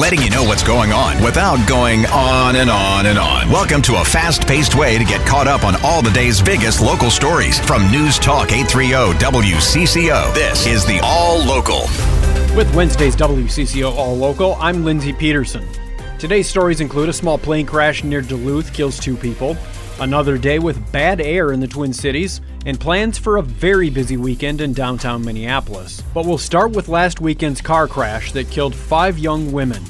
letting you know what's going on without going on and on and on. Welcome to a fast paced way to get caught up on all the day's biggest local stories from News Talk 830 WCCO. This is the All Local. With Wednesday's WCCO All Local, I'm Lindsay Peterson. Today's stories include a small plane crash near Duluth kills two people, another day with bad air in the Twin Cities, and plans for a very busy weekend in downtown Minneapolis. But we'll start with last weekend's car crash that killed five young women.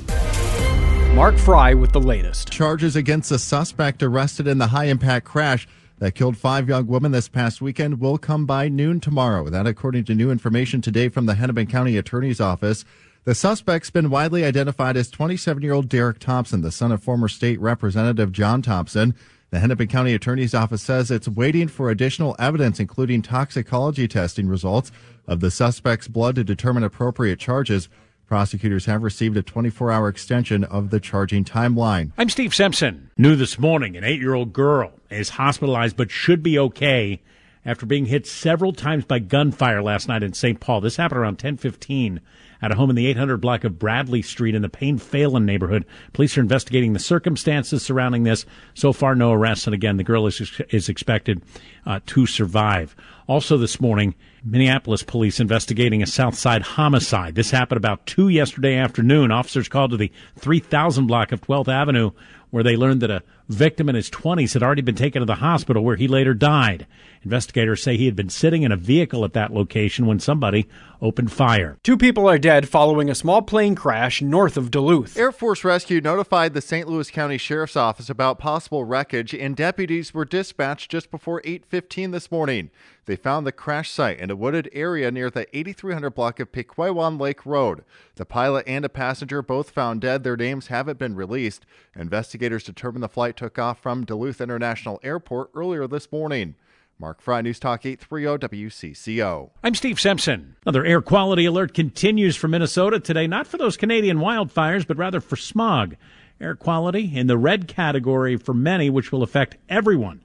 Mark Fry with the latest. Charges against the suspect arrested in the high impact crash that killed five young women this past weekend will come by noon tomorrow. That, according to new information today from the Hennepin County Attorney's Office. The suspect's been widely identified as 27 year old Derrick Thompson, the son of former state representative John Thompson. The Hennepin County Attorney's Office says it's waiting for additional evidence, including toxicology testing results of the suspect's blood to determine appropriate charges. Prosecutors have received a 24 hour extension of the charging timeline. I'm Steve Simpson. New this morning, an eight year old girl is hospitalized but should be okay after being hit several times by gunfire last night in St. Paul. This happened around 1015 at a home in the 800 block of Bradley Street in the Payne Phalen neighborhood. Police are investigating the circumstances surrounding this. So far, no arrests. And again, the girl is, is expected uh, to survive. Also this morning, Minneapolis police investigating a Southside homicide. This happened about 2 yesterday afternoon. Officers called to the 3000 block of 12th Avenue where they learned that a victim in his 20s had already been taken to the hospital where he later died. Investigators say he had been sitting in a vehicle at that location when somebody opened fire. Two people are dead following a small plane crash north of Duluth. Air Force Rescue notified the St. Louis County Sheriff's Office about possible wreckage and deputies were dispatched just before 8:15 this morning. They found the crash site in a wooded area near the 8300 block of Pequaywan Lake Road. The pilot and a passenger both found dead. Their names haven't been released. Investigators determined the flight took off from Duluth International Airport earlier this morning. Mark Fry, News Talk 830 WCCO. I'm Steve Simpson. Another air quality alert continues for Minnesota today, not for those Canadian wildfires, but rather for smog. Air quality in the red category for many, which will affect everyone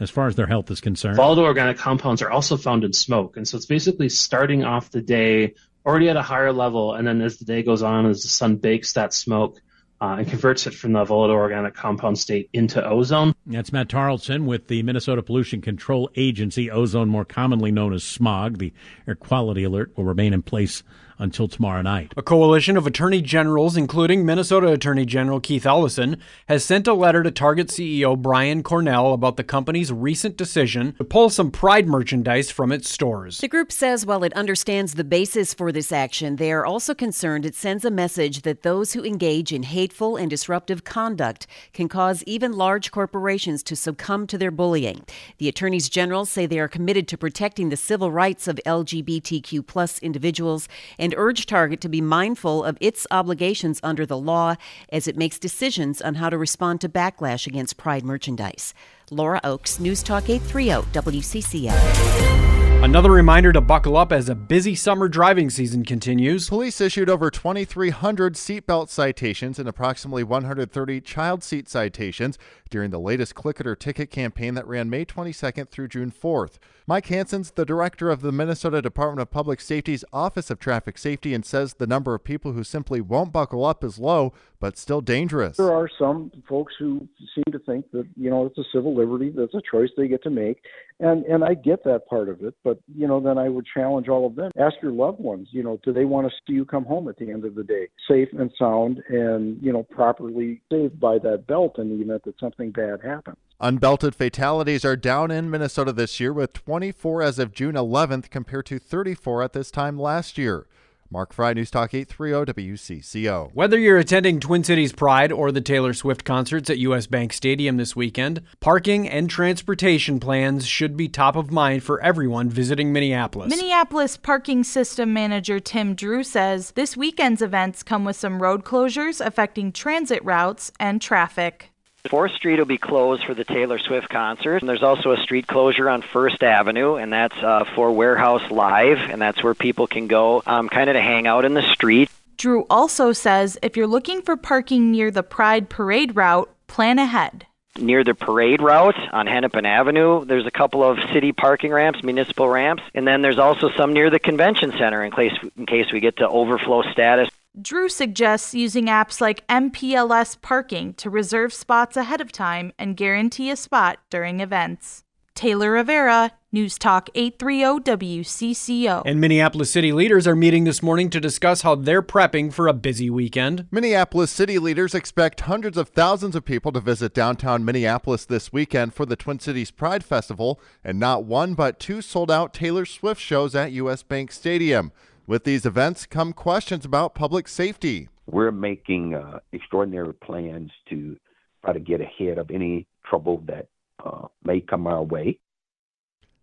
as far as their health is concerned. Volatile organic compounds are also found in smoke. And so it's basically starting off the day already at a higher level. And then as the day goes on, as the sun bakes that smoke, uh, and converts it from the volatile organic compound state into ozone. That's Matt Taraldsen with the Minnesota Pollution Control Agency. Ozone, more commonly known as smog. The air quality alert will remain in place until tomorrow night. A coalition of attorney generals, including Minnesota Attorney General Keith Ellison, has sent a letter to Target CEO Brian Cornell about the company's recent decision to pull some Pride merchandise from its stores. The group says while it understands the basis for this action, they are also concerned it sends a message that those who engage in hateful and disruptive conduct can cause even large corporations to succumb to their bullying. The attorneys general say they are committed to protecting the civil rights of LGBTQ plus individuals and and urge Target to be mindful of its obligations under the law as it makes decisions on how to respond to backlash against Pride merchandise. Laura Oakes, News Talk 830 WCCO. Another reminder to buckle up as a busy summer driving season continues. Police issued over 2,300 seatbelt citations and approximately 130 child seat citations during the latest Click It or Ticket campaign that ran May 22nd through June 4th. Mike Hanson's the director of the Minnesota Department of Public Safety's Office of Traffic Safety and says the number of people who simply won't buckle up is low, but still dangerous. There are some folks who seem to think that, you know, it's a civil liberty, that's a choice they get to make. And and I get that part of it, but you know, then I would challenge all of them. Ask your loved ones, you know, do they want to see you come home at the end of the day, safe and sound and, you know, properly saved by that belt in the event that something bad happens. Unbelted fatalities are down in Minnesota this year with 24 as of June 11th compared to 34 at this time last year. Mark Fry, News Talk 830 WCCO. Whether you're attending Twin Cities Pride or the Taylor Swift concerts at US Bank Stadium this weekend, parking and transportation plans should be top of mind for everyone visiting Minneapolis. Minneapolis parking system manager Tim Drew says this weekend's events come with some road closures affecting transit routes and traffic. Fourth Street will be closed for the Taylor Swift concert. And there's also a street closure on First Avenue, and that's uh, for Warehouse Live, and that's where people can go um, kind of to hang out in the street. Drew also says if you're looking for parking near the Pride Parade route, plan ahead. Near the parade route on Hennepin Avenue, there's a couple of city parking ramps, municipal ramps, and then there's also some near the convention center in case in case we get to overflow status. Drew suggests using apps like MPLS Parking to reserve spots ahead of time and guarantee a spot during events. Taylor Rivera, News Talk 830 WCCO. And Minneapolis city leaders are meeting this morning to discuss how they're prepping for a busy weekend. Minneapolis city leaders expect hundreds of thousands of people to visit downtown Minneapolis this weekend for the Twin Cities Pride Festival, and not one but two sold out Taylor Swift shows at US Bank Stadium. With these events come questions about public safety. We're making uh, extraordinary plans to try to get ahead of any trouble that uh, may come our way.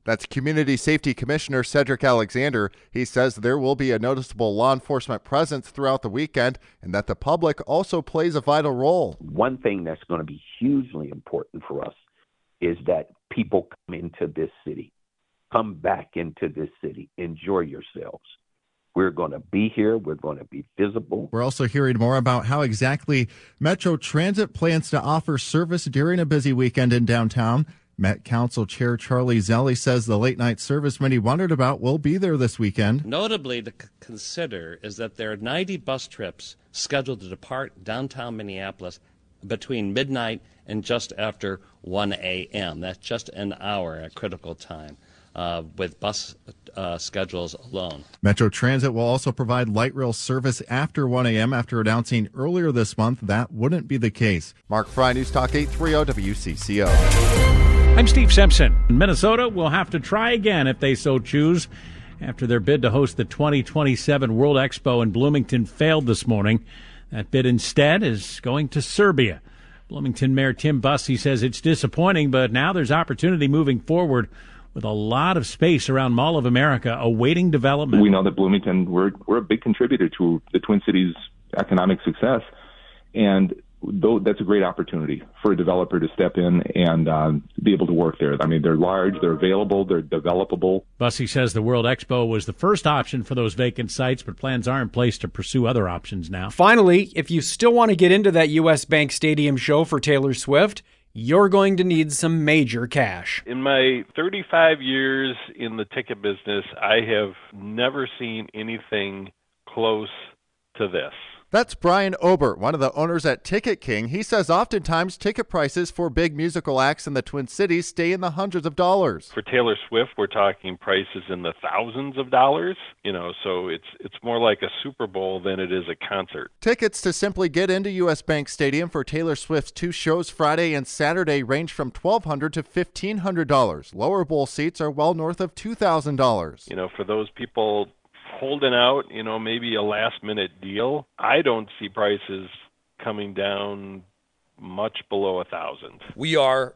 That's Community Safety Commissioner Cedric Alexander. He says there will be a noticeable law enforcement presence throughout the weekend and that the public also plays a vital role. One thing that's going to be hugely important for us is that people come into this city, come back into this city, enjoy yourselves. We're going to be here. We're going to be visible. We're also hearing more about how exactly Metro Transit plans to offer service during a busy weekend in downtown. Met Council Chair Charlie Zelle says the late night service many wondered about will be there this weekend. Notably, to c- consider is that there are 90 bus trips scheduled to depart downtown Minneapolis between midnight and just after 1 a.m. That's just an hour at critical time. Uh, with bus uh, schedules alone. Metro Transit will also provide light rail service after 1 a.m. after announcing earlier this month that wouldn't be the case. Mark Fry, News Talk 830 WCCO. I'm Steve Simpson. Minnesota will have to try again if they so choose after their bid to host the 2027 World Expo in Bloomington failed this morning. That bid instead is going to Serbia. Bloomington Mayor Tim Busse says it's disappointing, but now there's opportunity moving forward with a lot of space around Mall of America awaiting development. We know that Bloomington, we're, we're a big contributor to the Twin Cities economic success. And though that's a great opportunity for a developer to step in and um, be able to work there. I mean, they're large, they're available, they're developable. Busse says the World Expo was the first option for those vacant sites, but plans are in place to pursue other options now. Finally, if you still want to get into that U.S. Bank Stadium show for Taylor Swift, you're going to need some major cash. In my 35 years in the ticket business, I have never seen anything close to this. That's Brian Obert, one of the owners at Ticket King. He says oftentimes ticket prices for big musical acts in the Twin Cities stay in the hundreds of dollars. For Taylor Swift, we're talking prices in the thousands of dollars, you know, so it's it's more like a Super Bowl than it is a concert. Tickets to simply get into US Bank Stadium for Taylor Swift's two shows Friday and Saturday range from $1200 to $1500. Lower bowl seats are well north of $2000. You know, for those people holding out, you know, maybe a last minute deal. I don't see prices coming down much below a thousand. We are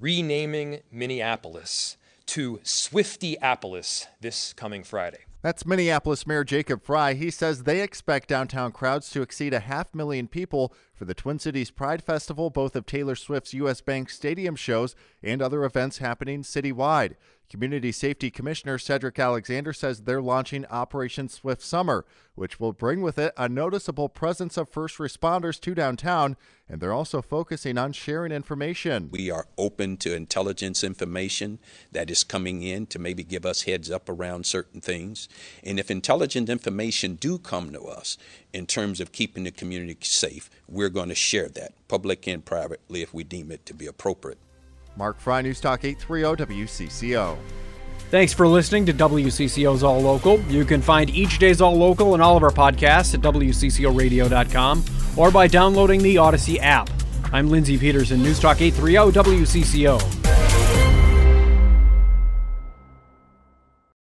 renaming Minneapolis to Swiftieapolis this coming Friday. That's Minneapolis Mayor Jacob Fry. He says they expect downtown crowds to exceed a half million people for the Twin Cities Pride Festival, both of Taylor Swift's U.S. Bank Stadium shows and other events happening citywide. Community Safety Commissioner Cedric Alexander says they're launching Operation Swift Summer, which will bring with it a noticeable presence of first responders to downtown, and they're also focusing on sharing information. We are open to intelligence information that is coming in to maybe give us heads up around certain things. And if intelligent information do come to us in terms of keeping the community safe, we're going to share that, public and privately, if we deem it to be appropriate. Mark Fry, News Talk 830 WCCO. Thanks for listening to WCCO's All Local. You can find each day's All Local and all of our podcasts at WCCORadio.com or by downloading the Odyssey app. I'm Lindsey Peterson, News Talk 830 WCCO.